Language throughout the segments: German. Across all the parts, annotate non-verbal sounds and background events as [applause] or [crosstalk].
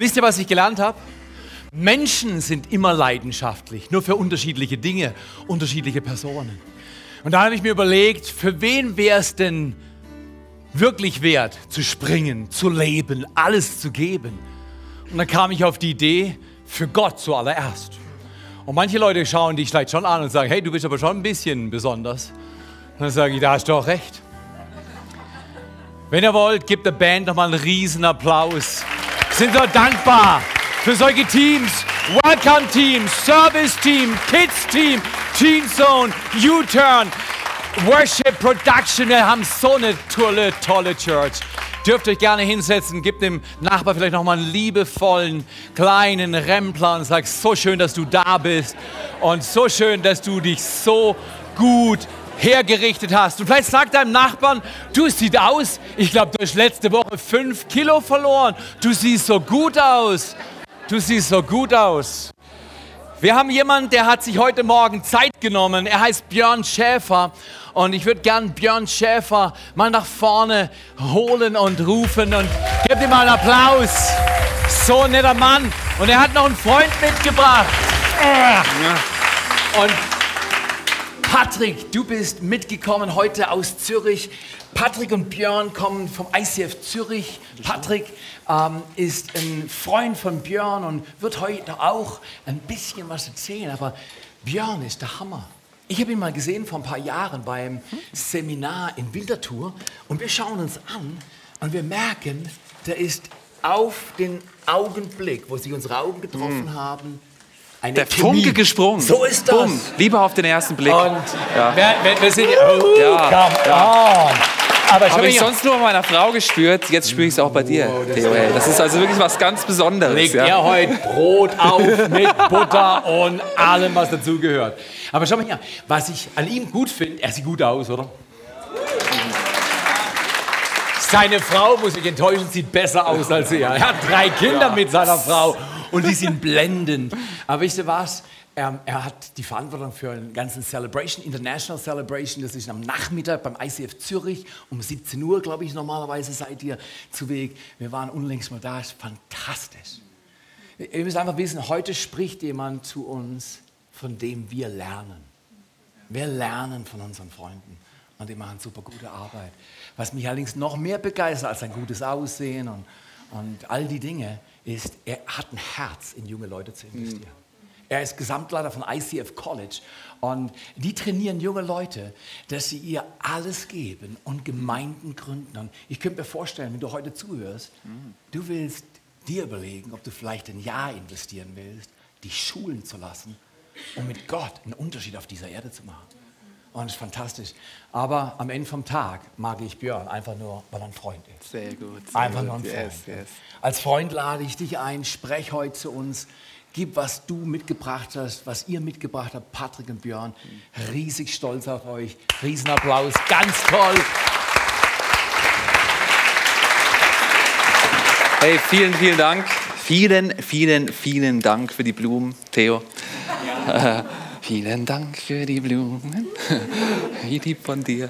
Wisst ihr, was ich gelernt habe? Menschen sind immer leidenschaftlich, nur für unterschiedliche Dinge, unterschiedliche Personen. Und da habe ich mir überlegt, für wen wäre es denn wirklich wert, zu springen, zu leben, alles zu geben? Und dann kam ich auf die Idee, für Gott zuallererst. Und manche Leute schauen dich vielleicht schon an und sagen, hey, du bist aber schon ein bisschen besonders. Und dann sage ich, da hast du auch recht. Wenn ihr wollt, gebt der Band nochmal einen riesen Applaus sind so dankbar für solche Teams. Welcome Team, Service Team, Kids Team, Teen Zone, U-Turn, Worship Production. Wir haben so eine tolle, tolle Church. Dürft euch gerne hinsetzen, gebt dem Nachbar vielleicht nochmal einen liebevollen, kleinen Rempler und sagt, so schön, dass du da bist und so schön, dass du dich so gut hergerichtet hast. Und vielleicht sagt deinem Nachbarn, du es sieht aus, ich glaube, du hast letzte Woche fünf Kilo verloren. Du siehst so gut aus. Du siehst so gut aus. Wir haben jemanden, der hat sich heute Morgen Zeit genommen. Er heißt Björn Schäfer. Und ich würde gern Björn Schäfer mal nach vorne holen und rufen und gebt ihm mal einen Applaus. So ein netter Mann. Und er hat noch einen Freund mitgebracht. Und Patrick, du bist mitgekommen heute aus Zürich. Patrick und Björn kommen vom ICF Zürich. Patrick ähm, ist ein Freund von Björn und wird heute auch ein bisschen was erzählen. Aber Björn ist der Hammer. Ich habe ihn mal gesehen vor ein paar Jahren beim Seminar in Winterthur und wir schauen uns an und wir merken, der ist auf den Augenblick, wo sich unsere Augen getroffen mm. haben, eine der Chemie. Funke gesprungen. So ist das. Boom. Liebe auf den ersten Blick. Und ja. wir, wir, wir sind, oh, ja, ja. Aber Habe ich sonst nur bei meiner Frau gespürt, jetzt spüre ich es auch bei dir, oh. Hey. Das ist also wirklich was ganz Besonderes. Legt ja. er heute Brot auf mit Butter und allem, was dazugehört. Aber schau mal hier, was ich an ihm gut finde, er sieht gut aus, oder? Seine Frau, muss ich enttäuschen, sieht besser aus als er. Er hat drei Kinder mit seiner Frau und die sind blendend. Aber wisst ihr was? Er, er, hat die Verantwortung für einen ganzen Celebration, International Celebration. Das ist am Nachmittag beim ICF Zürich. Um 17 Uhr, glaube ich, normalerweise seid ihr zu Weg. Wir waren unlängst mal da. Ist fantastisch. Ihr müsst einfach wissen, heute spricht jemand zu uns, von dem wir lernen. Wir lernen von unseren Freunden und die machen super gute Arbeit. Was mich allerdings noch mehr begeistert als ein gutes Aussehen und, und all die Dinge, ist, er hat ein Herz, in junge Leute zu investieren. Mhm. Er ist Gesamtleiter von ICF College und die trainieren junge Leute, dass sie ihr alles geben und Gemeinden gründen. Und ich könnte mir vorstellen, wenn du heute zuhörst, mhm. du willst dir überlegen, ob du vielleicht ein Jahr investieren willst, dich schulen zu lassen, um mit Gott einen Unterschied auf dieser Erde zu machen. Und das ist fantastisch. Aber am Ende vom Tag mag ich Björn einfach nur, weil er ein Freund ist. Sehr gut. Sehr einfach gut. nur ein Freund. Yes, yes. Als Freund lade ich dich ein, sprech heute zu uns. Gib, was du mitgebracht hast, was ihr mitgebracht habt, Patrick und Björn. Riesig stolz auf euch. Riesenapplaus. Ganz toll. Hey, vielen, vielen Dank. Vielen, vielen, vielen Dank für die Blumen, Theo. Ja. [laughs] Vielen Dank für die Blumen. [laughs] Wie lieb von dir.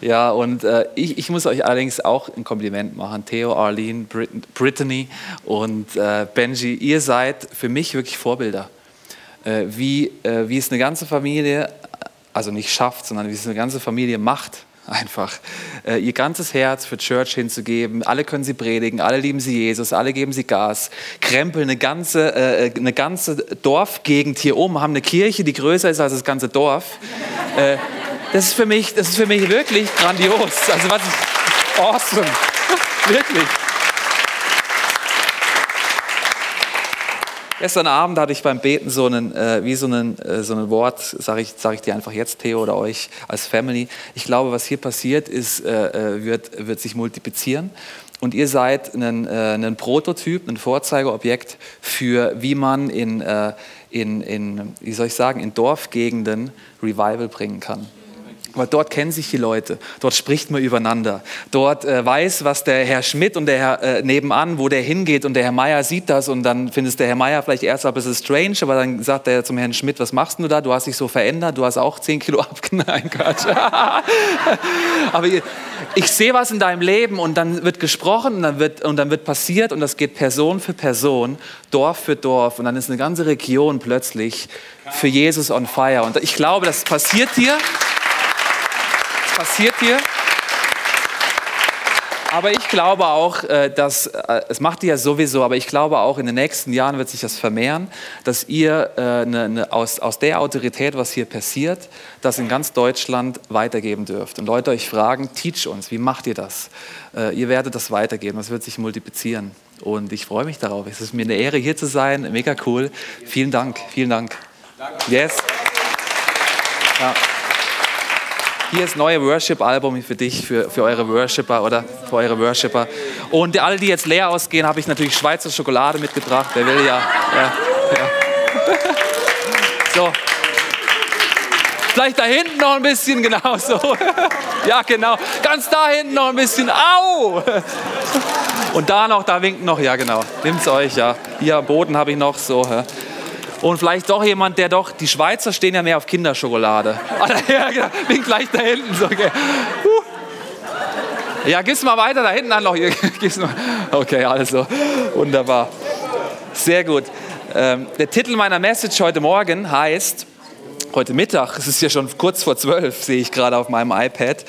Ja, und äh, ich, ich, muss euch allerdings auch ein Kompliment machen. Theo, Arlene, Brit Brittany und äh, Benji, ihr seid für mich wirklich Vorbilder. Äh, wie, äh, wie es eine ganze Familie, also nicht schafft, sondern wie es eine ganze Familie macht, [laughs] einfach äh, ihr ganzes Herz für Church hinzugeben. Alle können sie predigen, alle lieben sie Jesus, alle geben sie Gas, krempeln eine ganze, äh, eine ganze Dorfgegend hier oben, haben eine Kirche, die größer ist als das ganze Dorf. Äh, das, ist für mich, das ist für mich wirklich grandios. Also was ist awesome. [laughs] wirklich. Gestern Abend hatte ich beim Beten so einen, äh, wie so einen, äh, so ein Wort, sage ich, sag ich dir einfach jetzt, Theo, oder euch als Family. Ich glaube, was hier passiert ist, äh, äh wird, wird sich multiplizieren. Und ihr seid ein, äh, ein Prototyp, ein Vorzeigeobjekt für, wie man in, äh, in, in, wie soll ich sagen, in Dorfgegenden Revival bringen kann. Weil dort kennen sich die Leute, dort spricht man übereinander, dort äh, weiß, was der Herr Schmidt und der Herr äh, nebenan, wo der hingeht und der Herr Meier sieht das und dann findet der Herr Meier vielleicht erst ein bisschen strange, aber dann sagt er zum Herrn Schmidt, was machst du da? Du hast dich so verändert, du hast auch 10 Kilo [laughs] abgenommen. [laughs] [laughs] aber ich, ich sehe was in deinem Leben und dann wird gesprochen und dann wird, und dann wird passiert und das geht Person für Person, Dorf für Dorf und dann ist eine ganze Region plötzlich für Jesus on fire. Und ich glaube, das passiert hier passiert hier. Aber ich glaube auch, äh, dass, äh, es macht ihr ja sowieso, aber ich glaube auch, in den nächsten Jahren wird sich das vermehren, dass ihr eine, eine, aus, aus der Autorität, was hier passiert, das in ganz Deutschland weitergeben dürft. Und Leute euch fragen, teach uns, wie macht ihr das? Äh, ihr werdet das weitergeben, das wird sich multiplizieren. Und ich freue mich darauf. Es ist mir eine Ehre, hier zu sein. Mega cool. Vielen Dank, vielen Dank. Yes. Ja. Hier ist neue Worship-Album für dich, für, für eure Worshipper oder für eure Worshipper. Und alle, die jetzt leer ausgehen, habe ich natürlich Schweizer Schokolade mitgebracht. Wer will ja. ja, ja. [laughs] So. Vielleicht da hinten noch ein bisschen, [laughs] genau so. Ja, genau. Ganz da hinten noch ein bisschen. Au! Und da noch, da winkt noch, ja, genau. Nimmt's euch, ja. Hier am Boden habe ich noch so. Ja. Und vielleicht doch jemand, der doch, die Schweizer stehen ja mehr auf Kinderschokolade. [laughs] ja, genau, bin gleich da hinten. So, okay. Ja, gib's mal weiter da hinten an noch. [laughs] Okay, alles so. Wunderbar. Sehr gut. Ähm, der Titel meiner Message heute Morgen heißt, heute Mittag, es ist ja schon kurz vor zwölf, sehe ich gerade auf meinem iPad,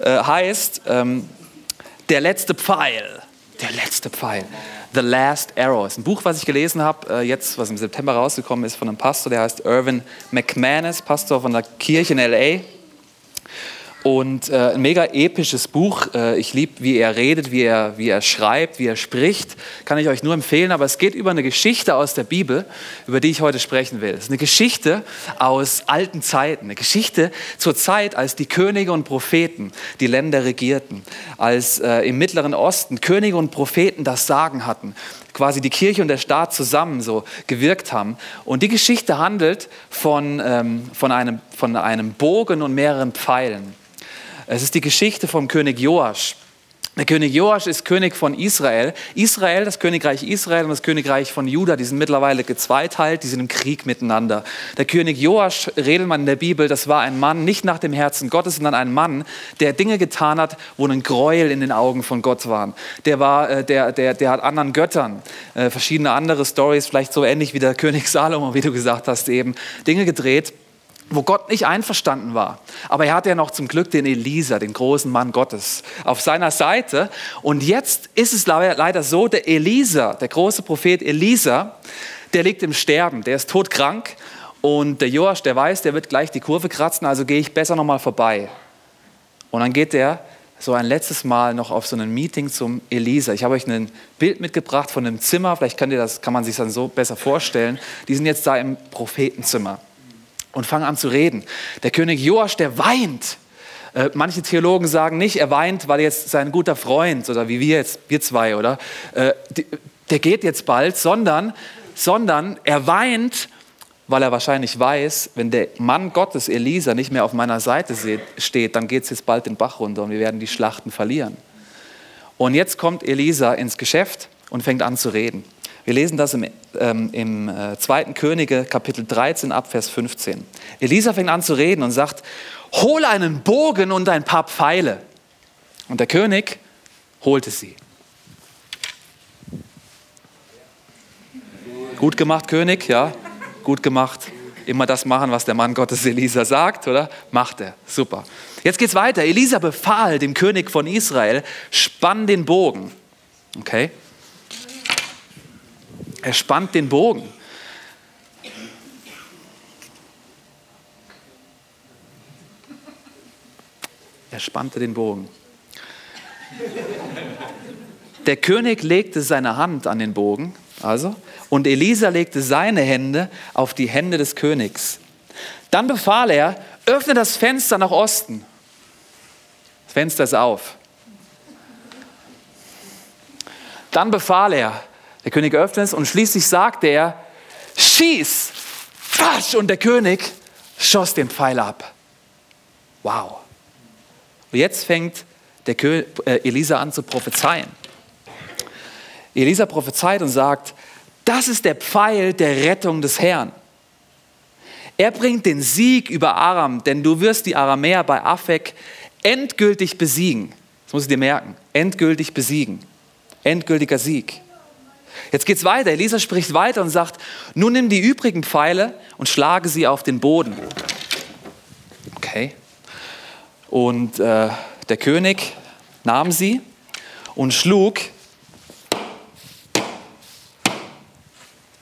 äh, heißt, ähm, der letzte Pfeil. Der letzte Pfeil. The Last Arrow. Ist ein Buch, was ich gelesen habe, äh, jetzt, was im September rausgekommen ist, von einem Pastor, der heißt Irvin McManus, Pastor von der Kirche in L.A. Und äh, ein mega episches Buch. Äh, ich liebe, wie er redet, wie er, wie er schreibt, wie er spricht. Kann ich euch nur empfehlen. Aber es geht über eine Geschichte aus der Bibel, über die ich heute sprechen will. Es ist eine Geschichte aus alten Zeiten. Eine Geschichte zur Zeit, als die Könige und Propheten die Länder regierten. Als äh, im Mittleren Osten Könige und Propheten das Sagen hatten quasi die Kirche und der Staat zusammen so gewirkt haben. Und die Geschichte handelt von, ähm, von, einem, von einem Bogen und mehreren Pfeilen. Es ist die Geschichte vom König Joasch. Der König Joasch ist König von Israel. Israel, das Königreich Israel und das Königreich von Juda, die sind mittlerweile gezweiteilt, die sind im Krieg miteinander. Der König Joasch, redet man in der Bibel, das war ein Mann, nicht nach dem Herzen Gottes, sondern ein Mann, der Dinge getan hat, wo ein Gräuel in den Augen von Gott waren. Der, war, äh, der, der, der hat anderen Göttern, äh, verschiedene andere Stories, vielleicht so ähnlich wie der [laughs] König Salomo, wie du gesagt hast, eben Dinge gedreht wo Gott nicht einverstanden war. Aber er hatte ja noch zum Glück den Elisa, den großen Mann Gottes, auf seiner Seite. Und jetzt ist es leider so, der Elisa, der große Prophet Elisa, der liegt im Sterben, der ist todkrank. Und der Joasch, der weiß, der wird gleich die Kurve kratzen, also gehe ich besser nochmal vorbei. Und dann geht er so ein letztes Mal noch auf so ein Meeting zum Elisa. Ich habe euch ein Bild mitgebracht von einem Zimmer, vielleicht kann, das, kann man sich das dann so besser vorstellen. Die sind jetzt da im Prophetenzimmer und fangen an zu reden. Der König Joasch, der weint. Äh, manche Theologen sagen nicht, er weint, weil jetzt sein guter Freund oder wie wir jetzt, wir zwei, oder? Äh, der geht jetzt bald, sondern, sondern er weint, weil er wahrscheinlich weiß, wenn der Mann Gottes, Elisa, nicht mehr auf meiner Seite steht, dann geht es jetzt bald den Bach runter und wir werden die Schlachten verlieren. Und jetzt kommt Elisa ins Geschäft und fängt an zu reden. Wir lesen das im, ähm, im äh, 2. Könige Kapitel 13 ab Vers 15. Elisa fängt an zu reden und sagt, hol einen Bogen und ein paar Pfeile. Und der König holte sie. Gut gemacht, König, ja, gut gemacht. Immer das machen, was der Mann Gottes Elisa sagt, oder? Macht er. Super. Jetzt geht's weiter. Elisa befahl dem König von Israel, spann den Bogen. Okay? Er spannt den Bogen. Er spannte den Bogen. Der König legte seine Hand an den Bogen, also, und Elisa legte seine Hände auf die Hände des Königs. Dann befahl er, öffne das Fenster nach Osten. Das Fenster ist auf. Dann befahl er, der König öffnet es und schließlich sagte er, schieß! Fasch! Und der König schoss den Pfeil ab. Wow. Und jetzt fängt der Kö äh, Elisa an zu prophezeien. Elisa prophezeit und sagt, das ist der Pfeil der Rettung des Herrn. Er bringt den Sieg über Aram, denn du wirst die Aramäer bei Afek endgültig besiegen. Das muss ich dir merken. Endgültig besiegen. Endgültiger Sieg. Jetzt geht es weiter. Elisa spricht weiter und sagt, nun nimm die übrigen Pfeile und schlage sie auf den Boden. Okay. Und äh, der König nahm sie und schlug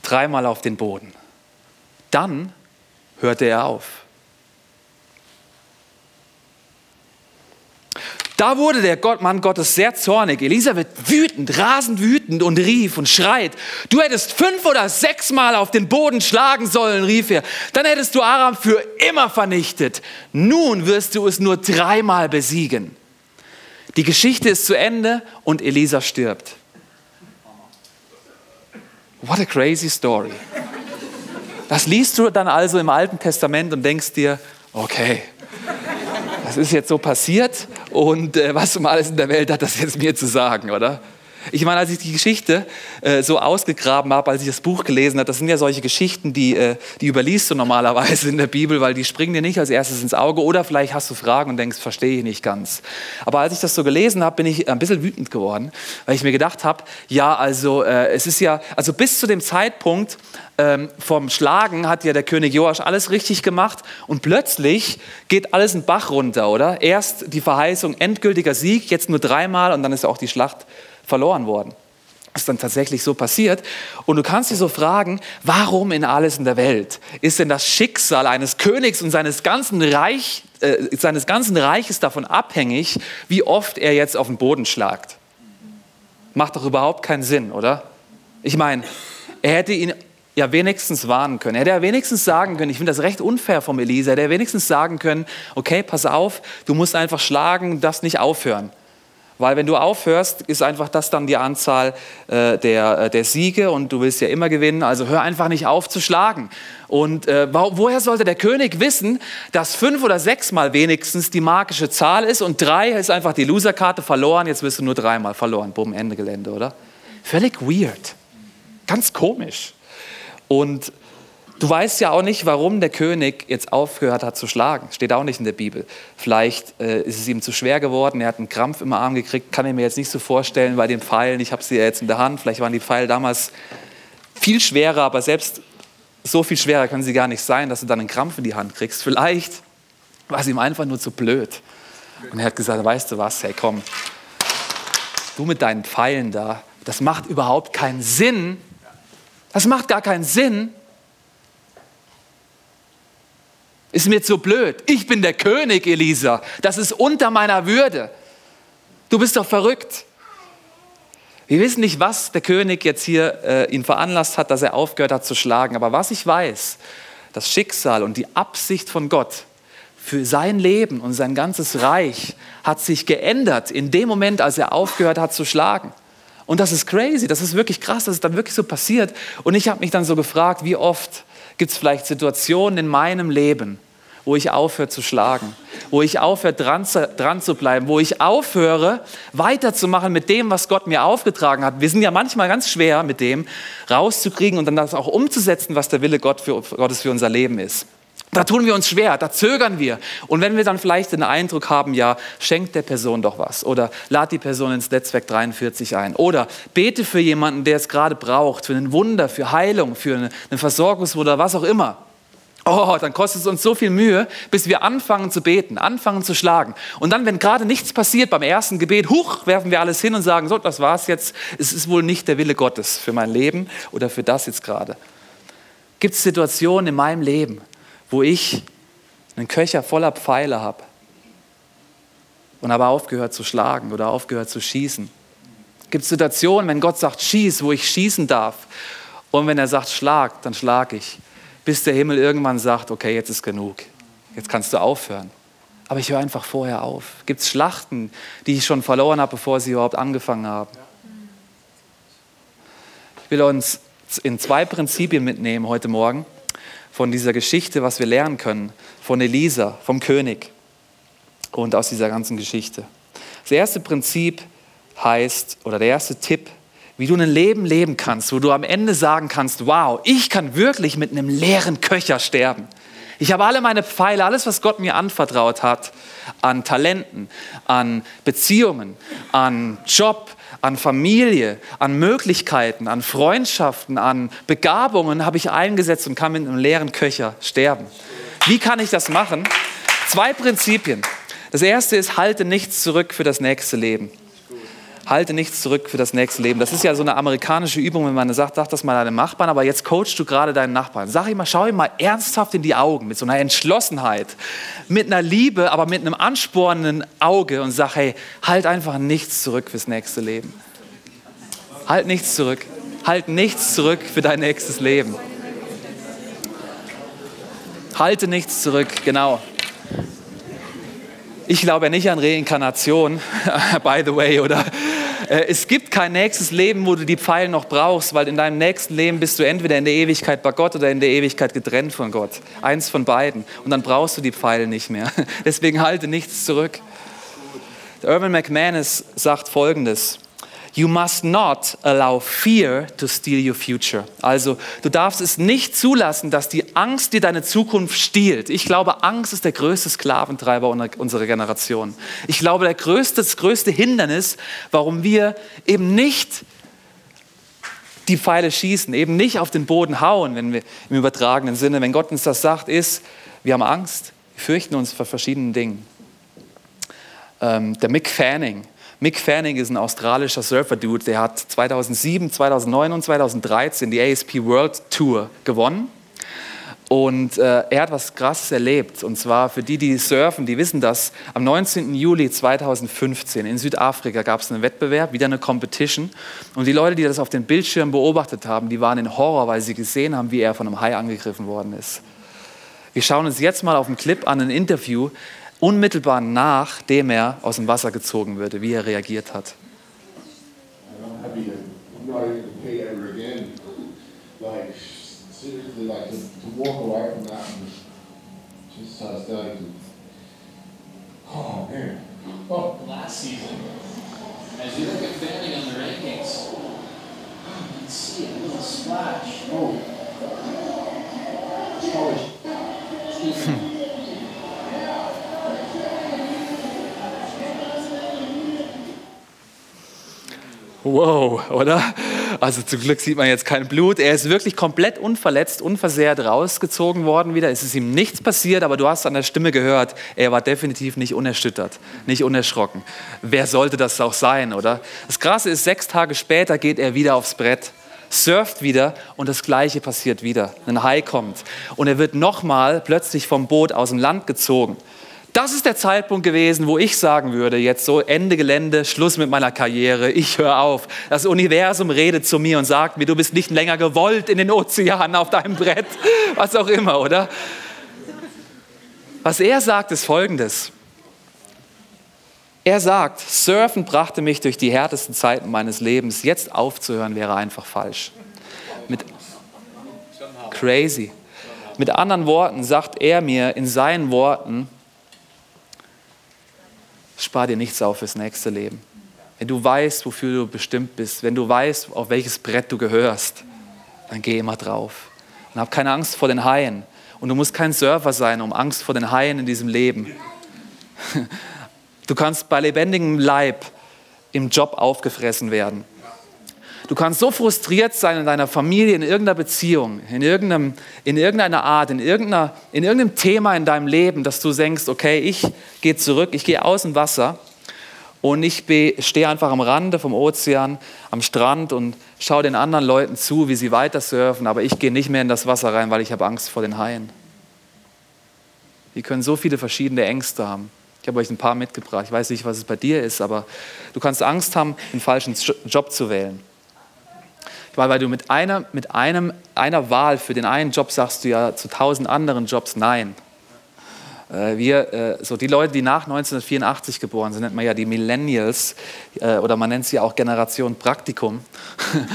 dreimal auf den Boden. Dann hörte er auf. Da wurde der Gott, Mann Gottes sehr zornig. Elisa wird wütend, rasend wütend und rief und schreit. Du hättest fünf oder sechs Mal auf den Boden schlagen sollen, rief er. Dann hättest du Aram für immer vernichtet. Nun wirst du es nur dreimal besiegen. Die Geschichte ist zu Ende und Elisa stirbt. What a crazy story. Das liest du dann also im Alten Testament und denkst dir, okay, das ist jetzt so passiert und äh, was um alles in der Welt hat das jetzt mir zu sagen, oder? Ich meine, als ich die Geschichte äh, so ausgegraben habe, als ich das Buch gelesen habe, das sind ja solche Geschichten, die, äh, die überliest du normalerweise in der Bibel, weil die springen dir nicht als erstes ins Auge oder vielleicht hast du Fragen und denkst, verstehe ich nicht ganz. Aber als ich das so gelesen habe, bin ich ein bisschen wütend geworden, weil ich mir gedacht habe, ja, also äh, es ist ja, also bis zu dem Zeitpunkt ähm, vom Schlagen hat ja der König Joasch alles richtig gemacht und plötzlich geht alles in Bach runter, oder? Erst die Verheißung endgültiger Sieg, jetzt nur dreimal und dann ist auch die Schlacht verloren worden. Das ist dann tatsächlich so passiert. Und du kannst dich so fragen, warum in alles in der Welt ist denn das Schicksal eines Königs und seines ganzen, Reich, äh, seines ganzen Reiches davon abhängig, wie oft er jetzt auf den Boden schlagt? Macht doch überhaupt keinen Sinn, oder? Ich meine, er hätte ihn ja wenigstens warnen können. Er hätte ja wenigstens sagen können, ich finde das recht unfair vom Elisa, er hätte ja wenigstens sagen können, okay, pass auf, du musst einfach schlagen, das nicht aufhören. Weil wenn du aufhörst, ist einfach das dann die Anzahl äh, der, äh, der Siege und du willst ja immer gewinnen. Also hör einfach nicht auf zu schlagen. Und äh, woher sollte der König wissen, dass fünf oder sechs Mal wenigstens die magische Zahl ist und drei ist einfach die Loserkarte verloren, jetzt wirst du nur dreimal verloren. Bumm, Ende Gelände, oder? Völlig weird. Ganz komisch. Und Du weißt ja auch nicht, warum der König jetzt aufgehört hat zu schlagen. Steht auch nicht in der Bibel. Vielleicht äh, ist es ihm zu schwer geworden, er hat einen Krampf im Arm gekriegt, kann ich mir jetzt nicht so vorstellen bei den Pfeilen. Ich habe sie ja jetzt in der Hand. Vielleicht waren die Pfeile damals viel schwerer, aber selbst so viel schwerer können sie gar nicht sein, dass du dann einen Krampf in die Hand kriegst. Vielleicht war es ihm einfach nur zu blöd. Und er hat gesagt, weißt du was, hey komm, du mit deinen Pfeilen da, das macht überhaupt keinen Sinn. Das macht gar keinen Sinn Ist mir zu blöd. Ich bin der König, Elisa. Das ist unter meiner Würde. Du bist doch verrückt. Wir wissen nicht, was der König jetzt hier äh, ihn veranlasst hat, dass er aufgehört hat zu schlagen. Aber was ich weiß, das Schicksal und die Absicht von Gott für sein Leben und sein ganzes Reich hat sich geändert in dem Moment, als er aufgehört hat zu schlagen. Und das ist crazy, das ist wirklich krass, dass es dann wirklich so passiert. Und ich habe mich dann so gefragt, wie oft gibt es vielleicht Situationen in meinem Leben, wo ich aufhöre zu schlagen, wo ich aufhöre dran zu, dran zu bleiben, wo ich aufhöre weiterzumachen mit dem, was Gott mir aufgetragen hat. Wir sind ja manchmal ganz schwer mit dem rauszukriegen und dann das auch umzusetzen, was der Wille Gott für, Gottes für unser Leben ist. Da tun wir uns schwer, da zögern wir. Und wenn wir dann vielleicht den Eindruck haben, ja, schenkt der Person doch was oder lad die Person ins Netzwerk 43 ein oder bete für jemanden, der es gerade braucht, für ein Wunder, für Heilung, für eine, eine Versorgungswunder, was auch immer. Oh, dann kostet es uns so viel Mühe, bis wir anfangen zu beten, anfangen zu schlagen. Und dann, wenn gerade nichts passiert beim ersten Gebet, huch, werfen wir alles hin und sagen, so, das war's jetzt. Es ist wohl nicht der Wille Gottes für mein Leben oder für das jetzt gerade. Gibt es Situationen in meinem Leben, wo ich einen Köcher voller Pfeile habe und aber aufgehört zu schlagen oder aufgehört zu schießen? Gibt es Situationen, wenn Gott sagt, schieß, wo ich schießen darf und wenn er sagt, schlag, dann schlag ich bis der Himmel irgendwann sagt, okay, jetzt ist genug, jetzt kannst du aufhören. Aber ich höre einfach vorher auf. Gibt es Schlachten, die ich schon verloren habe, bevor sie überhaupt angefangen haben? Ich will uns in zwei Prinzipien mitnehmen heute Morgen von dieser Geschichte, was wir lernen können von Elisa, vom König. und aus dieser ganzen Geschichte. Das erste Prinzip heißt, oder der erste Tipp, wie du ein Leben leben kannst, wo du am Ende sagen kannst, wow, ich kann wirklich mit einem leeren Köcher sterben. Ich habe alle meine Pfeile, alles, was Gott mir anvertraut hat, an Talenten, an Beziehungen, an Job, an Familie, an Möglichkeiten, an Freundschaften, an Begabungen habe ich eingesetzt und kann mit einem leeren Köcher sterben. Wie kann ich das machen? Zwei Prinzipien. Das erste ist, halte nichts zurück für das nächste Leben halte nichts zurück für das nächste Leben. Das ist ja so eine amerikanische Übung, wenn man sagt, sag das mal deinem Nachbarn, aber jetzt coachst du gerade deinen Nachbarn. Sag ihm mal, schau ihm mal ernsthaft in die Augen, mit so einer Entschlossenheit, mit einer Liebe, aber mit einem anspornenden Auge und sag, hey, halt einfach nichts zurück fürs nächste Leben. Halt nichts zurück. Halt nichts zurück für dein nächstes Leben. Halte nichts zurück, genau. Ich glaube ja nicht an Reinkarnation, [laughs] by the way, oder es gibt kein nächstes Leben, wo du die Pfeile noch brauchst, weil in deinem nächsten Leben bist du entweder in der Ewigkeit bei Gott oder in der Ewigkeit getrennt von Gott. Eins von beiden. Und dann brauchst du die Pfeile nicht mehr. [laughs] Deswegen halte nichts zurück. Irvin McManus sagt Folgendes. You must not allow fear to steal your future. Also du darfst es nicht zulassen, dass die Angst dir deine Zukunft stiehlt. Ich glaube, Angst ist der größte Sklaventreiber unserer Generation. Ich glaube, der größte, das größte Hindernis, warum wir eben nicht die Pfeile schießen, eben nicht auf den Boden hauen, wenn wir im übertragenen Sinne, wenn Gott uns das sagt, ist, wir haben Angst, wir fürchten uns vor verschiedenen Dingen. Ähm, der Mick Fanning, Mick Fanning ist ein australischer Surfer-Dude, der hat 2007, 2009 und 2013 die ASP World Tour gewonnen. Und äh, er hat was Krasses erlebt. Und zwar für die, die surfen, die wissen das. Am 19. Juli 2015 in Südafrika gab es einen Wettbewerb, wieder eine Competition. Und die Leute, die das auf den Bildschirm beobachtet haben, die waren in Horror, weil sie gesehen haben, wie er von einem Hai angegriffen worden ist. Wir schauen uns jetzt mal auf dem Clip an, ein Interview, unmittelbar nachdem er aus dem Wasser gezogen würde, wie er reagiert hat. Man. Last season, as you look at Fanning on the rankings, you can see a little splash. Oh. Wow, oder? Also zum Glück sieht man jetzt kein Blut. Er ist wirklich komplett unverletzt, unversehrt rausgezogen worden wieder. Es ist ihm nichts passiert, aber du hast an der Stimme gehört, er war definitiv nicht unerschüttert, nicht unerschrocken. Wer sollte das auch sein, oder? Das Krasse ist, sechs Tage später geht er wieder aufs Brett, surft wieder und das Gleiche passiert wieder. Ein Hai kommt und er wird nochmal plötzlich vom Boot aus dem Land gezogen. Das ist der Zeitpunkt gewesen, wo ich sagen würde, jetzt so Ende Gelände, Schluss mit meiner Karriere, ich höre auf. Das Universum redet zu mir und sagt mir, du bist nicht länger gewollt in den Ozeanen auf deinem Brett, was auch immer, oder? Was er sagt, ist folgendes. Er sagt, Surfen brachte mich durch die härtesten Zeiten meines Lebens. Jetzt aufzuhören wäre einfach falsch. Mit crazy. Mit anderen Worten sagt er mir in seinen Worten, spar dir nichts auf fürs nächste Leben. Wenn du weißt, wofür du bestimmt bist, wenn du weißt, auf welches Brett du gehörst, dann geh immer drauf. Und hab keine Angst vor den Haien. Und du musst kein Surfer sein, um Angst vor den Haien in diesem Leben. [laughs] Du kannst bei lebendigem Leib im Job aufgefressen werden. Du kannst so frustriert sein in deiner Familie, in irgendeiner Beziehung, in, irgendeinem, in irgendeiner Art, in, irgendeiner, in irgendeinem Thema in deinem Leben, dass du denkst, okay, ich gehe zurück, ich gehe aus dem Wasser und ich stehe einfach am Rande vom Ozean, am Strand und schaue den anderen Leuten zu, wie sie weiter surfen, aber ich gehe nicht mehr in das Wasser rein, weil ich habe Angst vor den Haien. Wir können so viele verschiedene Ängste haben. Ich habe euch ein paar mitgebracht. Ich weiß nicht, was es bei dir ist, aber du kannst Angst haben, den falschen Job zu wählen weil, weil du mit, einer, mit einem, einer Wahl für den einen Job sagst du ja zu tausend anderen Jobs Nein. Äh, wir, äh, so die Leute, die nach 1984 geboren sind, nennt man ja die Millennials äh, oder man nennt sie auch Generation Praktikum.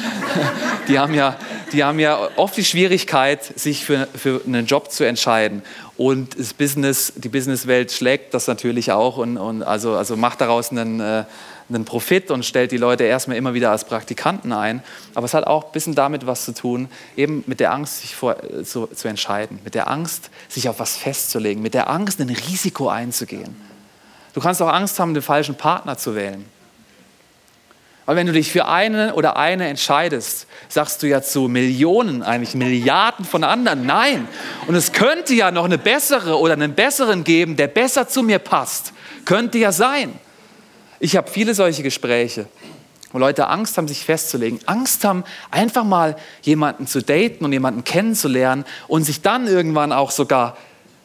[laughs] die, haben ja, die haben ja oft die Schwierigkeit, sich für, für einen Job zu entscheiden. Und das Business, die Businesswelt schlägt das natürlich auch und, und also, also macht daraus einen einen Profit und stellt die Leute erstmal immer wieder als Praktikanten ein. Aber es hat auch ein bisschen damit was zu tun, eben mit der Angst, sich vor, äh, zu, zu entscheiden, mit der Angst, sich auf was festzulegen, mit der Angst, ein Risiko einzugehen. Du kannst auch Angst haben, den falschen Partner zu wählen. Weil wenn du dich für einen oder eine entscheidest, sagst du ja zu Millionen, eigentlich Milliarden von anderen, nein. Und es könnte ja noch eine bessere oder einen besseren geben, der besser zu mir passt. Könnte ja sein. Ich habe viele solche Gespräche, wo Leute Angst haben, sich festzulegen, Angst haben, einfach mal jemanden zu daten und jemanden kennenzulernen und sich dann irgendwann auch sogar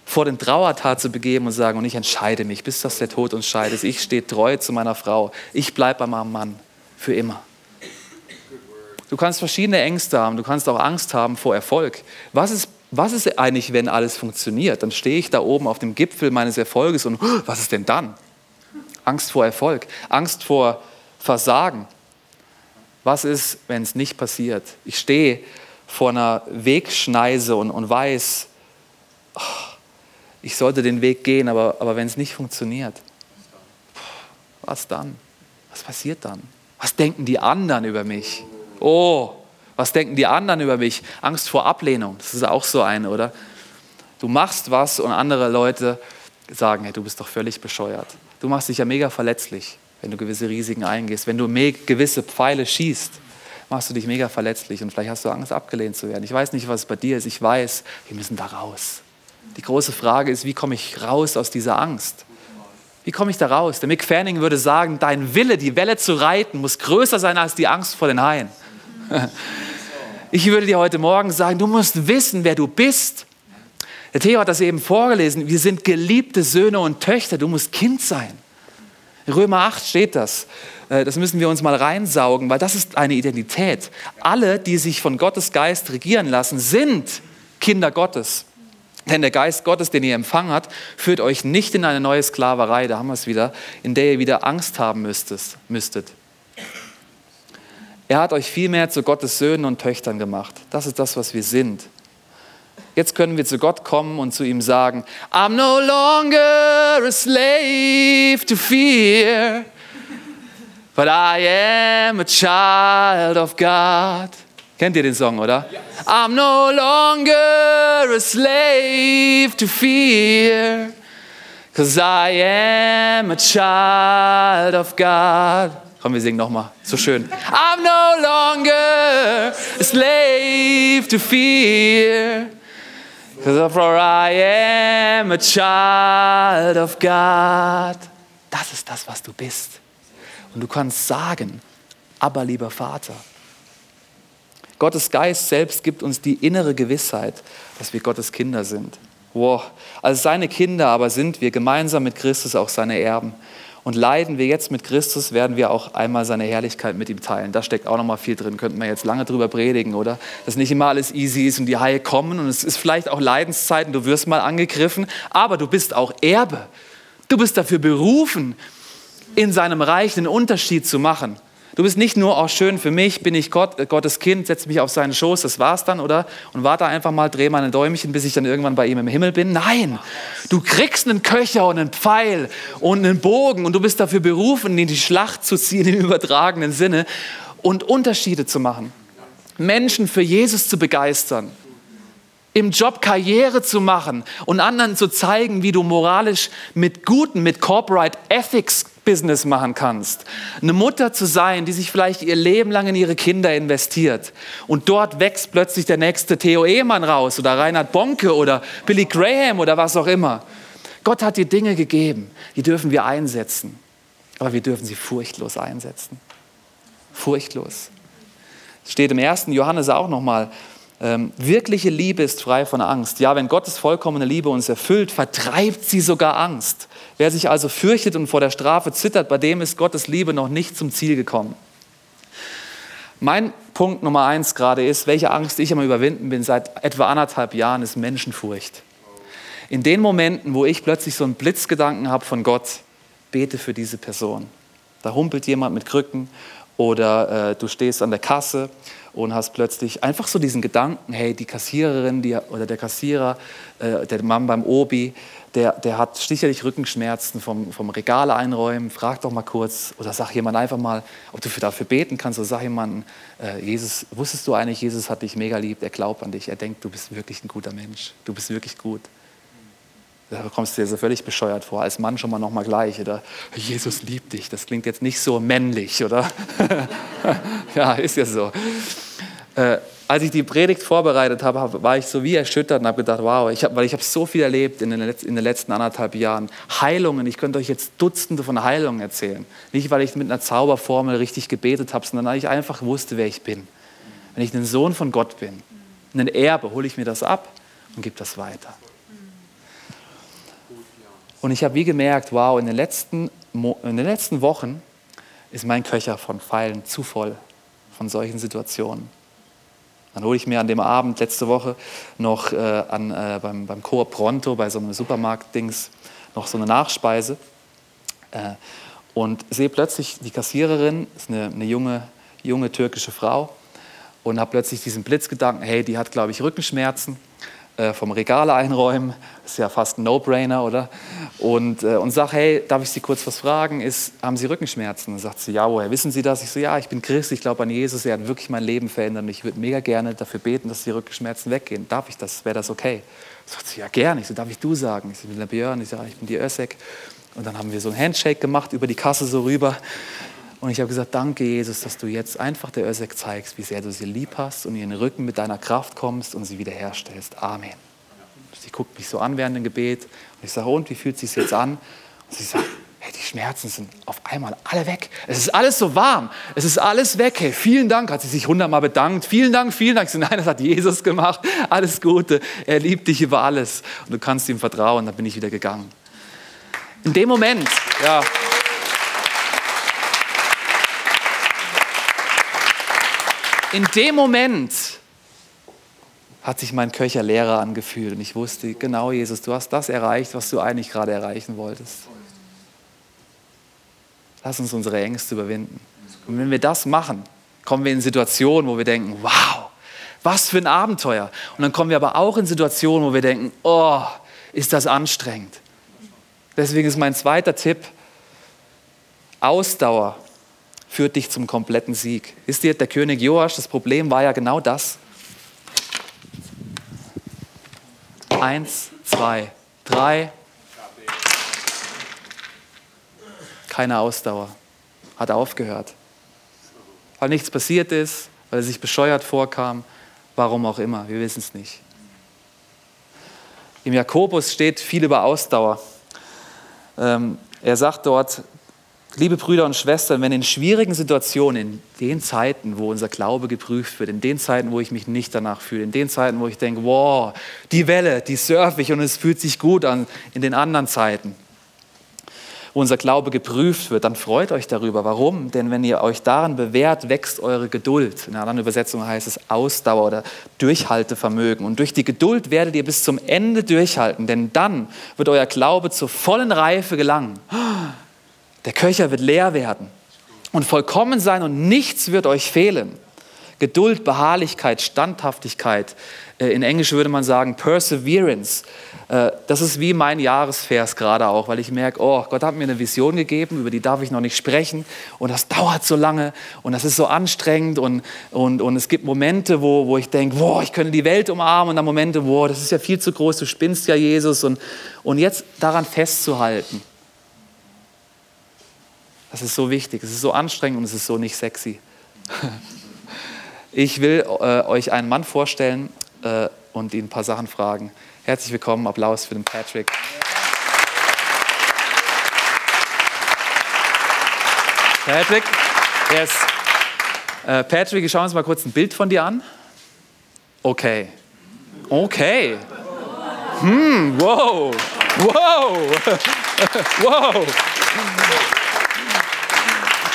vor den Trauertat zu begeben und sagen, und ich entscheide mich, bis das der Tod uns scheidet. Ich stehe treu zu meiner Frau. Ich bleibe bei meinem Mann für immer. Du kannst verschiedene Ängste haben. Du kannst auch Angst haben vor Erfolg. Was ist, was ist eigentlich, wenn alles funktioniert? Dann stehe ich da oben auf dem Gipfel meines Erfolges und [gasps] was ist denn dann? Angst vor Erfolg, Angst vor Versagen. Was ist, wenn es nicht passiert? Ich stehe vor einer Wegschneise und, und weiß, oh, ich sollte den Weg gehen, aber, aber wenn es nicht funktioniert, was dann? Was passiert dann? Was denken die anderen über mich? Oh, was denken die anderen über mich? Angst vor Ablehnung, das ist auch so eine, oder? Du machst was und andere Leute sagen, hey, du bist doch völlig bescheuert. Du machst dich ja mega verletzlich, wenn du gewisse Risiken eingehst. Wenn du gewisse Pfeile schießt, machst du dich mega verletzlich und vielleicht hast du Angst, abgelehnt zu werden. Ich weiß nicht, was bei dir ist. Ich weiß, wir müssen da raus. Die große Frage ist, wie komme ich raus aus dieser Angst? Wie komme ich da raus? Der Mick Fanning würde sagen, dein Wille, die Welle zu reiten, muss größer sein als die Angst vor den Haien. [laughs] Ich würde dir heute Morgen sagen, du musst wissen, wer du bist der Theo hat das eben vorgelesen. Wir sind geliebte Söhne und Töchter. Du musst Kind sein. In Römer 8 steht das. Äh, das müssen wir uns mal reinsaugen, weil das ist eine Identität. Alle, die sich von Gottes Geist regieren lassen, sind Kinder Gottes. Denn der Geist Gottes, den ihr empfangen habt, führt euch nicht in eine neue Sklaverei, da haben wir es wieder, in der ihr wieder Angst haben müsstet. Er hat euch vielmehr zu Gottes Söhnen und Töchtern gemacht. Das ist das, was wir sind. Jetzt können wir zu Gott kommen und zu ihm sagen, I'm no longer a slave to fear, but I am a child of God. Kennt ihr den Song, oder? I'm no longer a slave to fear, cause I am a child of God. Komm, wir singen nochmal. So schön. I'm no longer a slave to fear. For I am a child of God. Das ist das, was du bist. Und du kannst sagen, aber lieber Vater. Gottes Geist selbst gibt uns die innere Gewissheit, dass wir Gottes Kinder sind. Wow. Als seine Kinder aber sind wir gemeinsam mit Christus auch seine Erben. Und leiden wir jetzt mit Christus, werden wir auch einmal seine Herrlichkeit mit ihm teilen. Da steckt auch noch mal viel drin, könnten wir jetzt lange drüber predigen, oder? Dass nicht immer alles easy ist und die Haie kommen und es ist vielleicht auch Leidenszeiten, du wirst mal angegriffen, aber du bist auch Erbe. Du bist dafür berufen, in seinem Reich einen Unterschied zu machen. Du bist nicht nur, auch oh, schön für mich, bin ich Gott, äh, Gottes Kind, setze mich auf seinen Schoß, das war's dann, oder? Und warte einfach mal, dreh mal ein Däumchen, bis ich dann irgendwann bei ihm im Himmel bin. Nein, du kriegst einen Köcher und einen Pfeil und einen Bogen und du bist dafür berufen, in die Schlacht zu ziehen im übertragenen Sinne und Unterschiede zu machen. Menschen für Jesus zu begeistern im Job Karriere zu machen und anderen zu zeigen, wie du moralisch mit guten, mit Corporate Ethics Business machen kannst. Eine Mutter zu sein, die sich vielleicht ihr Leben lang in ihre Kinder investiert. Und dort wächst plötzlich der nächste Theo Ehemann raus oder Reinhard Bonke oder Billy Graham oder was auch immer. Gott hat dir Dinge gegeben, die dürfen wir einsetzen. Aber wir dürfen sie furchtlos einsetzen. Furchtlos. Es steht im ersten Johannes auch nochmal, ähm, wirkliche Liebe ist frei von Angst. Ja, wenn Gottes vollkommene Liebe uns erfüllt, vertreibt sie sogar Angst. Wer sich also fürchtet und vor der Strafe zittert, bei dem ist Gottes Liebe noch nicht zum Ziel gekommen. Mein Punkt Nummer eins gerade ist, welche Angst ich immer überwinden bin seit etwa anderthalb Jahren, ist Menschenfurcht. In den Momenten, wo ich plötzlich so einen Blitzgedanken habe von Gott, bete für diese Person. Da humpelt jemand mit Krücken oder äh, du stehst an der Kasse und hast plötzlich einfach so diesen Gedanken, hey, die Kassiererin die, oder der Kassierer, äh, der Mann beim Obi, der, der hat sicherlich Rückenschmerzen vom, vom Regal einräumen, frag doch mal kurz oder sag jemand einfach mal, ob du dafür beten kannst oder sag jemandem, äh, Jesus, wusstest du eigentlich, Jesus hat dich mega lieb, er glaubt an dich, er denkt, du bist wirklich ein guter Mensch, du bist wirklich gut. Da kommst du dir so völlig bescheuert vor, als Mann schon mal nochmal gleich. Oder Jesus liebt dich. Das klingt jetzt nicht so männlich, oder? [laughs] ja, ist ja so. Äh, als ich die Predigt vorbereitet habe, war ich so wie erschüttert und habe gedacht, wow, ich hab, weil ich habe so viel erlebt in den, in den letzten anderthalb Jahren. Heilungen, ich könnte euch jetzt Dutzende von Heilungen erzählen. Nicht, weil ich mit einer Zauberformel richtig gebetet habe, sondern weil ich einfach wusste, wer ich bin. Wenn ich ein Sohn von Gott bin, ein Erbe, hole ich mir das ab und gebe das weiter. Und ich habe wie gemerkt, wow, in den, letzten, in den letzten Wochen ist mein Köcher von Pfeilen zu voll von solchen Situationen. Dann hole ich mir an dem Abend letzte Woche noch äh, an, äh, beim, beim Coop Pronto, bei so einem Supermarkt-Dings, noch so eine Nachspeise äh, und sehe plötzlich die Kassiererin, ist eine, eine junge, junge türkische Frau, und habe plötzlich diesen Blitzgedanken, hey, die hat, glaube ich, Rückenschmerzen vom Regal einräumen. Ist ja fast ein No-Brainer, oder? Und, äh, und sage, hey, darf ich Sie kurz was fragen? Ist, haben Sie Rückenschmerzen? Und sagt sie, ja, woher wissen Sie das? Ich so, ja, ich bin Christ, ich glaube an Jesus, er hat wirklich mein Leben verändert und ich würde mega gerne dafür beten, dass die Rückenschmerzen weggehen. Darf ich das? Wäre das okay? Sagt sie, ja, gerne. Ich so, darf ich du sagen? Ich so, bin der Björn. Ich so, ich bin die Ösek. Und dann haben wir so ein Handshake gemacht, über die Kasse so rüber. Und ich habe gesagt, danke Jesus, dass du jetzt einfach der Ösek zeigst, wie sehr du sie lieb hast und in den Rücken mit deiner Kraft kommst und sie wiederherstellst. Amen. Sie guckt mich so an während dem Gebet und ich sage, und wie fühlt es sich jetzt an? Und sie sagt, hey, die Schmerzen sind auf einmal alle weg. Es ist alles so warm. Es ist alles weg. Hey, vielen Dank, hat sie sich hundertmal bedankt. Vielen Dank, vielen Dank. Ich so, nein, das hat Jesus gemacht. Alles Gute. Er liebt dich über alles. Und du kannst ihm vertrauen. Dann bin ich wieder gegangen. In dem Moment, ja. In dem Moment hat sich mein Köcher leerer angefühlt und ich wusste, genau Jesus, du hast das erreicht, was du eigentlich gerade erreichen wolltest. Lass uns unsere Ängste überwinden. Und wenn wir das machen, kommen wir in Situationen, wo wir denken, wow, was für ein Abenteuer. Und dann kommen wir aber auch in Situationen, wo wir denken, oh, ist das anstrengend. Deswegen ist mein zweiter Tipp, Ausdauer führt dich zum kompletten Sieg. Ist dir der König Joasch, das Problem war ja genau das. Eins, zwei, drei. Keine Ausdauer. Hat aufgehört. Weil nichts passiert ist, weil er sich bescheuert vorkam, warum auch immer, wir wissen es nicht. Im Jakobus steht viel über Ausdauer. Ähm, er sagt dort, Liebe Brüder und Schwestern, wenn in schwierigen Situationen, in den Zeiten, wo unser Glaube geprüft wird, in den Zeiten, wo ich mich nicht danach fühle, in den Zeiten, wo ich denke, wow, die Welle, die surfe ich und es fühlt sich gut an, in den anderen Zeiten, wo unser Glaube geprüft wird, dann freut euch darüber. Warum? Denn wenn ihr euch daran bewährt, wächst eure Geduld. In einer anderen Übersetzung heißt es Ausdauer oder Durchhaltevermögen. Und durch die Geduld werdet ihr bis zum Ende durchhalten, denn dann wird euer Glaube zur vollen Reife gelangen. Der Köcher wird leer werden und vollkommen sein und nichts wird euch fehlen. Geduld, Beharrlichkeit, Standhaftigkeit. Äh, in Englisch würde man sagen Perseverance. Äh, das ist wie mein Jahresvers gerade auch, weil ich merke, oh, Gott hat mir eine Vision gegeben, über die darf ich noch nicht sprechen und das dauert so lange und das ist so anstrengend und, und, und es gibt Momente, wo, wo ich denke, boah, ich könnte die Welt umarmen und dann Momente, boah, das ist ja viel zu groß, du spinnst ja Jesus und, und jetzt daran festzuhalten das ist so wichtig, es ist so anstrengend und es ist so nicht sexy. [laughs] Ich will äh, euch einen Mann vorstellen äh, und ihn ein paar Sachen fragen. Herzlich willkommen, Applaus für den Patrick. Patrick, yes. Äh, Patrick, schauen wir uns mal kurz ein Bild von dir an. Okay. Okay. Hm, wow. Wow. [laughs] wow.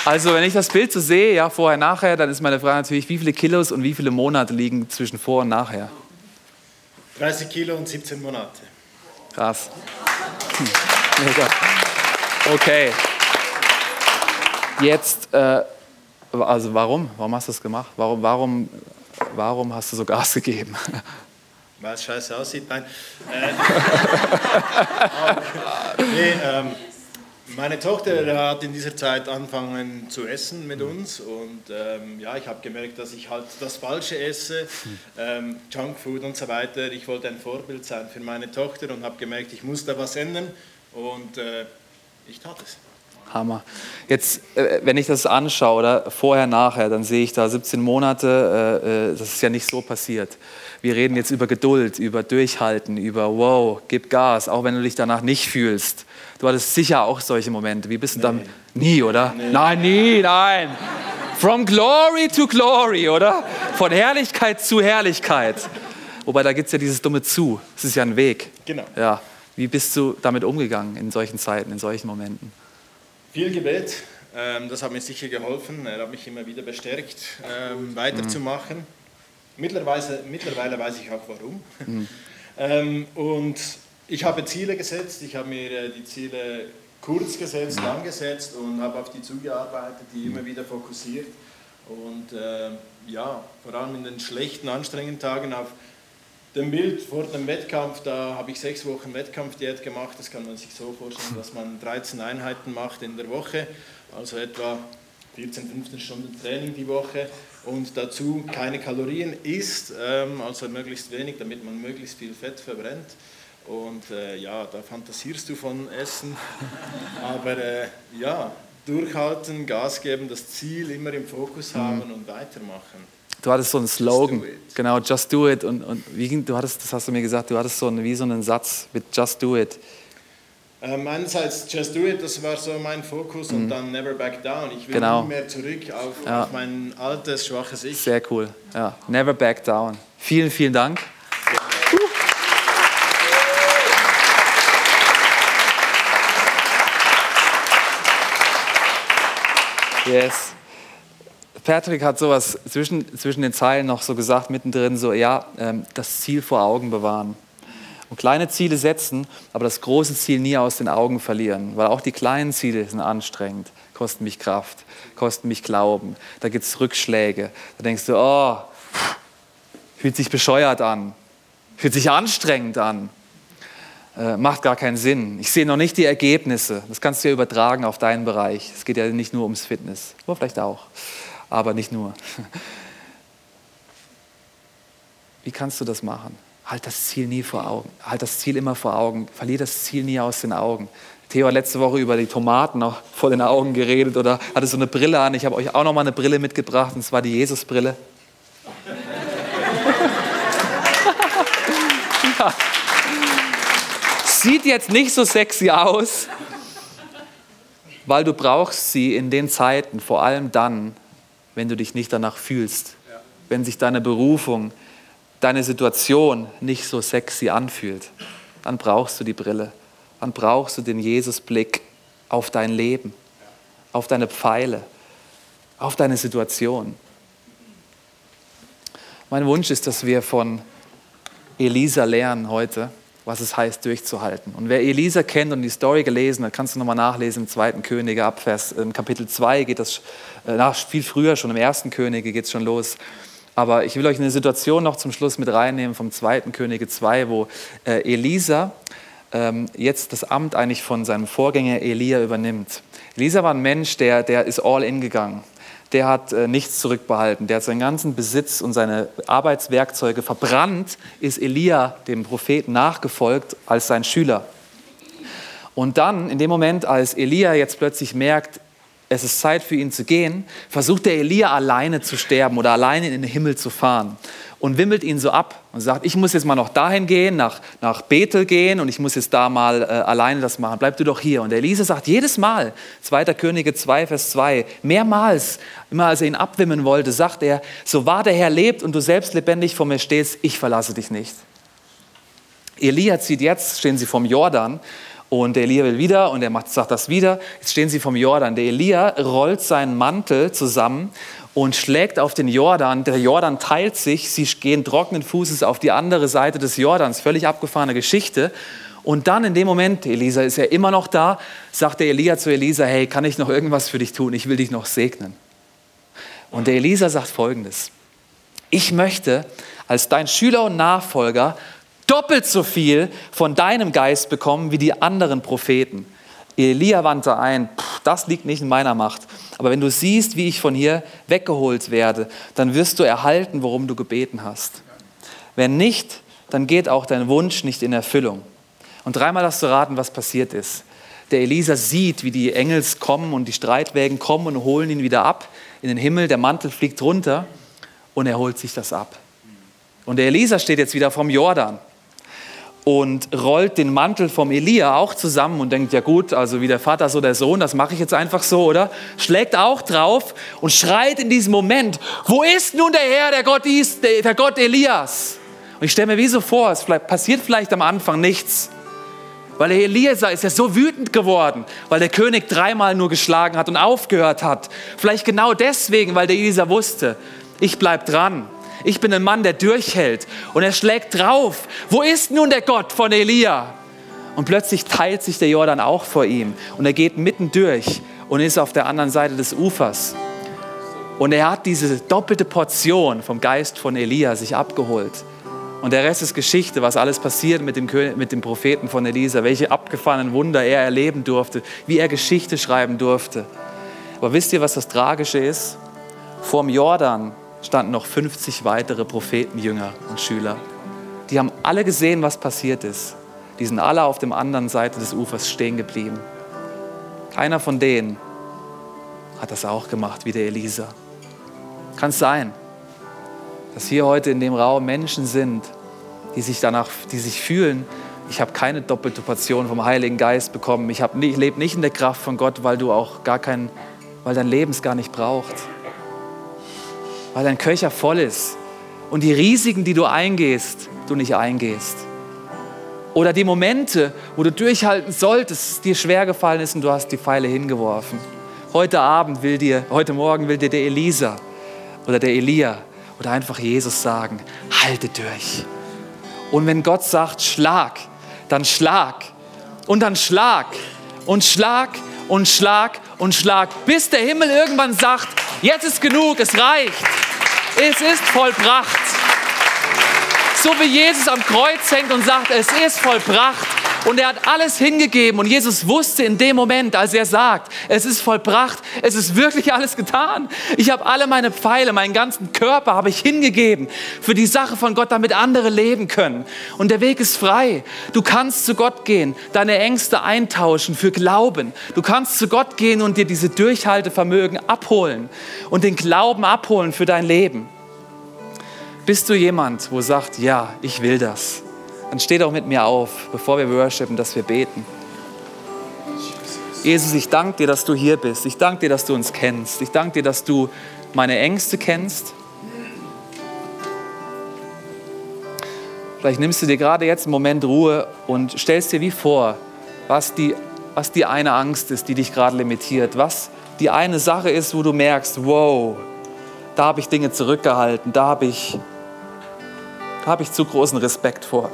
Also, wenn ich das Bild so sehe, ja, vorher, nachher, dann ist meine Frage natürlich, wie viele Kilos und wie viele Monate liegen zwischen vor und nachher? 30 Kilo und 17 Monate. Krass. Hm. Okay. Jetzt, äh, also warum? Warum hast du das gemacht? Warum, warum, warum hast du so Gas [laughs] gegeben? Weil es scheiße aussieht. Nein. Äh, [laughs] nee, ähm, meine Tochter hat in dieser Zeit angefangen zu essen mit uns und ähm, ja, ich habe gemerkt, dass ich halt das Falsche esse, ähm, Junkfood und so weiter. Ich wollte ein Vorbild sein für meine Tochter und habe gemerkt, ich muss da was ändern und äh, ich tat es. Hammer. Jetzt, äh, wenn ich das anschaue, oder vorher, nachher, dann sehe ich da 17 Monate, äh, äh, das ist ja nicht so passiert. Wir reden jetzt über Geduld, über Durchhalten, über wow, gib Gas, auch wenn du dich danach nicht fühlst. Du hattest sicher auch solche Momente. Wie bist du dann? Nie, oder? Nee. Nein, nie, nein. From glory to glory, oder? Von Herrlichkeit zu Herrlichkeit. Wobei, da gibt es ja dieses dumme Zu. Es ist ja ein Weg. Genau. Ja. Wie bist du damit umgegangen in solchen Zeiten, in solchen Momenten? Viel Gebet, ähm, das hat mir sicher geholfen. Er hat mich immer wieder bestärkt, ähm, weiterzumachen. Mhm. Mittlerweile, mittlerweile weiß ich auch warum. Mhm. [laughs] ähm, und ich habe Ziele gesetzt, ich habe mir äh, die Ziele kurz gesetzt, lang gesetzt und habe auf die zugearbeitet, die immer wieder fokussiert. Und äh, ja, vor allem in den schlechten, anstrengenden Tagen auf dem Bild vor dem Wettkampf, da habe ich sechs Wochen Wettkampfdiät gemacht. Das kann man sich so vorstellen, dass man 13 Einheiten macht in der Woche, also etwa 14, 15 Stunden Training die Woche und dazu keine Kalorien isst, ähm, also möglichst wenig, damit man möglichst viel Fett verbrennt. Und äh, ja, da fantasierst du von Essen. [laughs] Aber äh, ja, durchhalten, Gas geben, das Ziel immer im Fokus mhm. haben mhm. und weitermachen. Du hattest so einen Slogan, genau, just do it. Und, und wie ging, du hattest, das hast du mir gesagt, du hattest so einen, wie so einen Satz mit just do it. Ähm, einerseits Just Do It, das war so mein Fokus, mhm. und dann Never Back Down. Ich will genau. nie mehr zurück auf, ja. auf mein altes, schwaches Ich. Sehr cool, ja. Never Back Down. Vielen, vielen Dank. Yes. Patrick hat sowas zwischen, zwischen den Zeilen noch so gesagt, mittendrin so, ja, ähm, das Ziel vor Augen bewahren. Und kleine Ziele setzen, aber das große Ziel nie aus den Augen verlieren, weil auch die kleinen Ziele sind anstrengend, kosten mich Kraft, kosten mich Glauben, da gibt es Rückschläge. Da denkst du, oh, fühlt sich bescheuert an, fühlt sich anstrengend an äh, macht gar keinen Sinn. Ich sehe noch nicht die Ergebnisse. Das kannst du ja übertragen auf deinen Bereich. Es geht ja nicht nur ums Fitness, oder vielleicht auch, aber nicht nur. [laughs] Wie kannst du das machen? Halt das Ziel nie vor Augen. Halt das Ziel immer vor Augen. Verlier das Ziel nie aus den Augen. Theo hat letzte Woche über die Tomaten noch [laughs] vor den Augen geredet oder hatte so eine Brille an. Ich habe euch auch noch mal eine Brille mitgebracht und zwar die Jesusbrille. [laughs] ja sieht jetzt nicht so sexy aus, weil du brauchst sie in den Zeiten, vor allem dann, wenn du dich nicht danach fühlst, wenn sich deine Berufung, deine Situation nicht so sexy anfühlt, dann brauchst du die Brille, dann brauchst du den Jesusblick auf dein Leben, auf deine Pfeile, auf deine Situation. Mein Wunsch ist, dass wir von Elisa lernen heute, was es heißt, durchzuhalten. Und wer Elisa kennt und die Story gelesen hat, kannst du nochmal nachlesen im zweiten Könige ab, Vers, in Kapitel 2 geht das, äh, nach, viel früher schon, im ersten Könige geht es schon los. Aber ich will euch eine Situation noch zum Schluss mit reinnehmen vom zweiten Könige 2, wo äh, Elisa ähm, jetzt das Amt eigentlich von seinem Vorgänger Elia übernimmt. Elisa war ein Mensch, der, der ist all in gegangen der hat äh, nichts zurückbehalten. Der hat seinen ganzen Besitz und seine Arbeitswerkzeuge verbrannt, ist Elia, dem Propheten, nachgefolgt als sein Schüler. Und dann, in dem Moment, als Elia jetzt plötzlich merkt, es ist Zeit für ihn zu gehen, versucht der Elia alleine zu sterben oder alleine in den Himmel zu fahren und wimmelt ihn so ab und sagt, ich muss jetzt mal noch dahin gehen, nach, nach Bethel gehen und ich muss jetzt da mal äh, alleine das machen. Bleib du doch hier. Und Elisa sagt jedes Mal, 2. Könige 2, Vers 2, mehrmals, immer als er ihn abwimmen wollte, sagt er, so wahr der Herr lebt und du selbst lebendig vor mir stehst, ich verlasse dich nicht. Elia zieht jetzt, stehen sie vom Jordan und der Elia will wieder und er macht, sagt das wieder. Jetzt stehen sie vom Jordan. Der Elia rollt seinen Mantel zusammen und schlägt auf den Jordan. Der Jordan teilt sich, sie gehen trockenen Fußes auf die andere Seite des Jordans. Völlig abgefahrene Geschichte. Und dann in dem Moment, Elisa ist ja immer noch da, sagt der Elia zu Elisa, hey, kann ich noch irgendwas für dich tun? Ich will dich noch segnen. Und der Elisa sagt folgendes, ich möchte als dein Schüler und Nachfolger doppelt so viel von deinem Geist bekommen wie die anderen Propheten. Elia wandte ein, das liegt nicht in meiner Macht. Aber wenn du siehst, wie ich von hier weggeholt werde, dann wirst du erhalten, worum du gebeten hast. Wenn nicht, dann geht auch dein Wunsch nicht in Erfüllung. Und dreimal hast du raten, was passiert ist. Der Elisa sieht, wie die Engels kommen und die Streitwägen kommen und holen ihn wieder ab in den Himmel. Der Mantel fliegt runter und er holt sich das ab. Und der Elisa steht jetzt wieder vom Jordan und rollt den Mantel vom Elia auch zusammen und denkt, ja gut, also wie der Vater, so der Sohn, das mache ich jetzt einfach so, oder? Schlägt auch drauf und schreit in diesem Moment, wo ist nun der Herr, der Gott, ist, der Gott Elias? Und ich stelle mir wie so vor, es passiert vielleicht am Anfang nichts. Weil der Eliezer ist ja so wütend geworden, weil der König dreimal nur geschlagen hat und aufgehört hat. Vielleicht genau deswegen, weil der Eliezer wusste, ich bleibe dran. Ich bin ein Mann, der durchhält. Und er schlägt drauf. Wo ist nun der Gott von Elia? Und plötzlich teilt sich der Jordan auch vor ihm. Und er geht mitten durch und ist auf der anderen Seite des Ufers. Und er hat diese doppelte Portion vom Geist von Elia sich abgeholt. Und der Rest ist Geschichte, was alles passiert mit dem, König, mit dem Propheten von Elisa, welche abgefahrenen Wunder er erleben durfte, wie er Geschichte schreiben durfte. Aber wisst ihr, was das Tragische ist? Vorm Jordan standen noch 50 weitere Prophetenjünger und Schüler. Die haben alle gesehen, was passiert ist. Die sind alle auf der anderen Seite des Ufers stehen geblieben. Keiner von denen hat das auch gemacht wie der Elisa. Kann es sein, dass hier heute in dem Raum Menschen sind, die sich danach, die sich fühlen, ich habe keine doppelte Portion vom Heiligen Geist bekommen. Ich, ich lebe nicht in der Kraft von Gott, weil du auch gar kein, weil dein Leben es gar nicht braucht weil dein Köcher voll ist und die Risiken, die du eingehst, du nicht eingehst. Oder die Momente, wo du durchhalten solltest, es dir schwer gefallen ist und du hast die Pfeile hingeworfen. Heute Abend will dir, heute Morgen will dir der Elisa oder der Elia oder einfach Jesus sagen, halte durch. Und wenn Gott sagt, schlag, dann schlag und dann schlag und schlag und schlag und schlag, bis der Himmel irgendwann sagt, jetzt ist genug, es reicht. Es ist vollbracht. So wie Jesus am Kreuz hängt und sagt, es ist vollbracht. Und er hat alles hingegeben. Und Jesus wusste in dem Moment, als er sagt, es ist vollbracht, es ist wirklich alles getan. Ich habe alle meine Pfeile, meinen ganzen Körper habe ich hingegeben für die Sache von Gott, damit andere leben können. Und der Weg ist frei. Du kannst zu Gott gehen, deine Ängste eintauschen für Glauben. Du kannst zu Gott gehen und dir diese Durchhaltevermögen abholen und den Glauben abholen für dein Leben. Bist du jemand, wo sagt, ja, ich will das? Dann steh doch mit mir auf, bevor wir worshipen, dass wir beten. Jesus, ich danke dir, dass du hier bist. Ich danke dir, dass du uns kennst. Ich danke dir, dass du meine Ängste kennst. Vielleicht nimmst du dir gerade jetzt einen Moment Ruhe und stellst dir wie vor, was die, was die eine Angst ist, die dich gerade limitiert. Was die eine Sache ist, wo du merkst, wow, da habe ich Dinge zurückgehalten, da habe ich, da habe ich zu großen Respekt vor.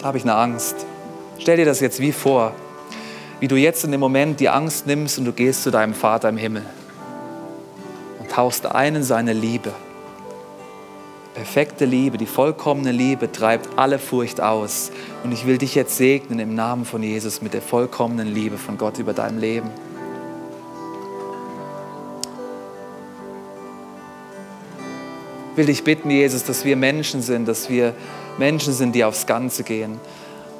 Da habe ich eine Angst. Stell dir das jetzt wie vor, wie du jetzt in dem Moment die Angst nimmst und du gehst zu deinem Vater im Himmel und tauchst ein in seine Liebe. Perfekte Liebe, die vollkommene Liebe treibt alle Furcht aus. Und ich will dich jetzt segnen im Namen von Jesus mit der vollkommenen Liebe von Gott über deinem Leben. Ich will dich bitten, Jesus, dass wir Menschen sind, dass wir Menschen sind, die aufs Ganze gehen.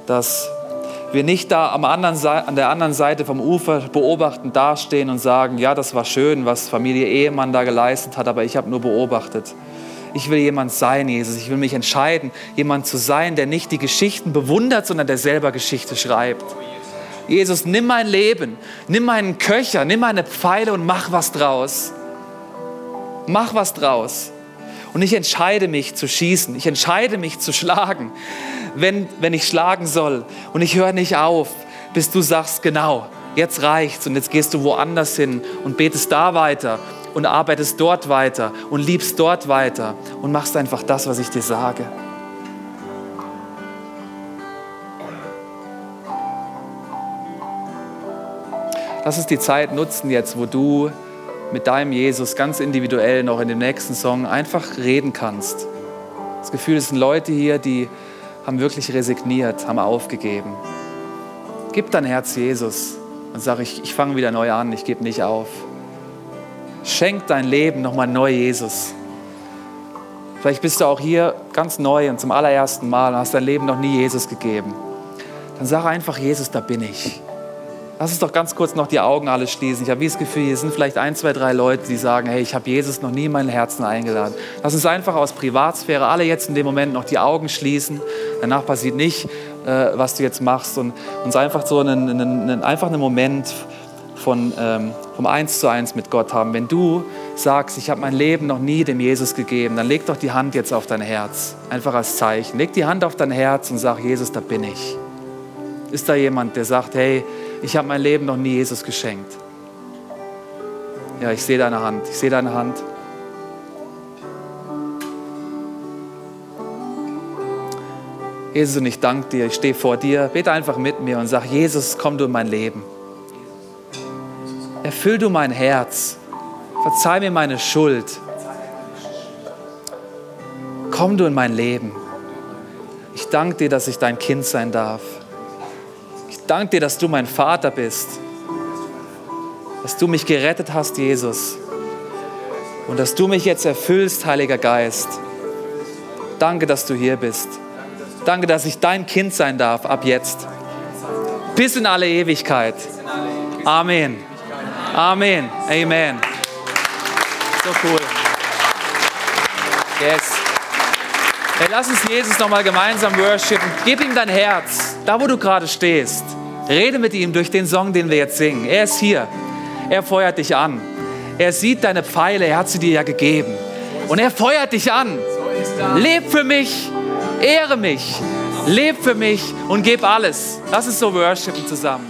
Dass wir nicht da anderen, an der anderen Seite vom Ufer beobachten, dastehen und sagen, ja, das war schön, was Familie Ehemann da geleistet hat, aber ich habe nur beobachtet. Ich will jemand sein, Jesus. Ich will mich entscheiden, jemand zu sein, der nicht die Geschichten bewundert, sondern der selber Geschichte schreibt. Jesus, nimm mein Leben, nimm meinen Köcher, nimm meine Pfeile und mach was draus. Mach was draus. Und ich entscheide mich zu schießen. Ich entscheide mich zu schlagen, wenn, wenn ich schlagen soll. Und ich höre nicht auf, bis du sagst, genau, jetzt reicht's und jetzt gehst du woanders hin und betest da weiter und arbeitest dort weiter und liebst dort weiter und machst einfach das, was ich dir sage. Lass uns die Zeit nutzen jetzt, wo du mit deinem Jesus ganz individuell noch in dem nächsten Song einfach reden kannst. Das Gefühl, es sind Leute hier, die haben wirklich resigniert, haben aufgegeben. Gib dein Herz Jesus und sag, ich, ich fange wieder neu an, ich gebe nicht auf. Schenk dein Leben nochmal neu Jesus. Vielleicht bist du auch hier ganz neu und zum allerersten Mal und hast dein Leben noch nie Jesus gegeben. Dann sag einfach, Jesus, da bin ich. Lass uns doch ganz kurz noch die Augen alle schließen. Ich habe das Gefühl, hier sind vielleicht ein, zwei, drei Leute, die sagen, hey, ich habe Jesus noch nie in mein Herzen eingeladen. Lass uns einfach aus Privatsphäre alle jetzt in dem Moment noch die Augen schließen. Danach passiert nicht, äh, was du jetzt machst und uns einfach so einen, einen, einen, einfach einen Moment von, ähm, vom Eins zu Eins mit Gott haben. Wenn du sagst, ich habe mein Leben noch nie dem Jesus gegeben, dann leg doch die Hand jetzt auf dein Herz. Einfach als Zeichen. Leg die Hand auf dein Herz und sag, Jesus, da bin ich. Ist da jemand, der sagt, hey, ich habe mein Leben noch nie Jesus geschenkt? Ja, ich sehe deine Hand. Ich sehe deine Hand. Jesus, und ich danke dir, ich stehe vor dir, bete einfach mit mir und sag, Jesus, komm du in mein Leben. Erfüll du mein Herz. Verzeih mir meine Schuld. Komm du in mein Leben. Ich danke dir, dass ich dein Kind sein darf. Danke dir, dass du mein Vater bist. Dass du mich gerettet hast, Jesus. Und dass du mich jetzt erfüllst, Heiliger Geist. Danke, dass du hier bist. Danke, dass ich dein Kind sein darf ab jetzt. Bis in alle Ewigkeit. Amen. Amen. Amen. So cool. Yes. Hey, lass uns Jesus nochmal gemeinsam worshipen. Gib ihm dein Herz, da wo du gerade stehst. Rede mit ihm durch den Song, den wir jetzt singen. Er ist hier. Er feuert dich an. Er sieht deine Pfeile, er hat sie dir ja gegeben. Und er feuert dich an. Leb für mich, ehre mich, leb für mich und gib alles. Lass uns so worshipen zusammen.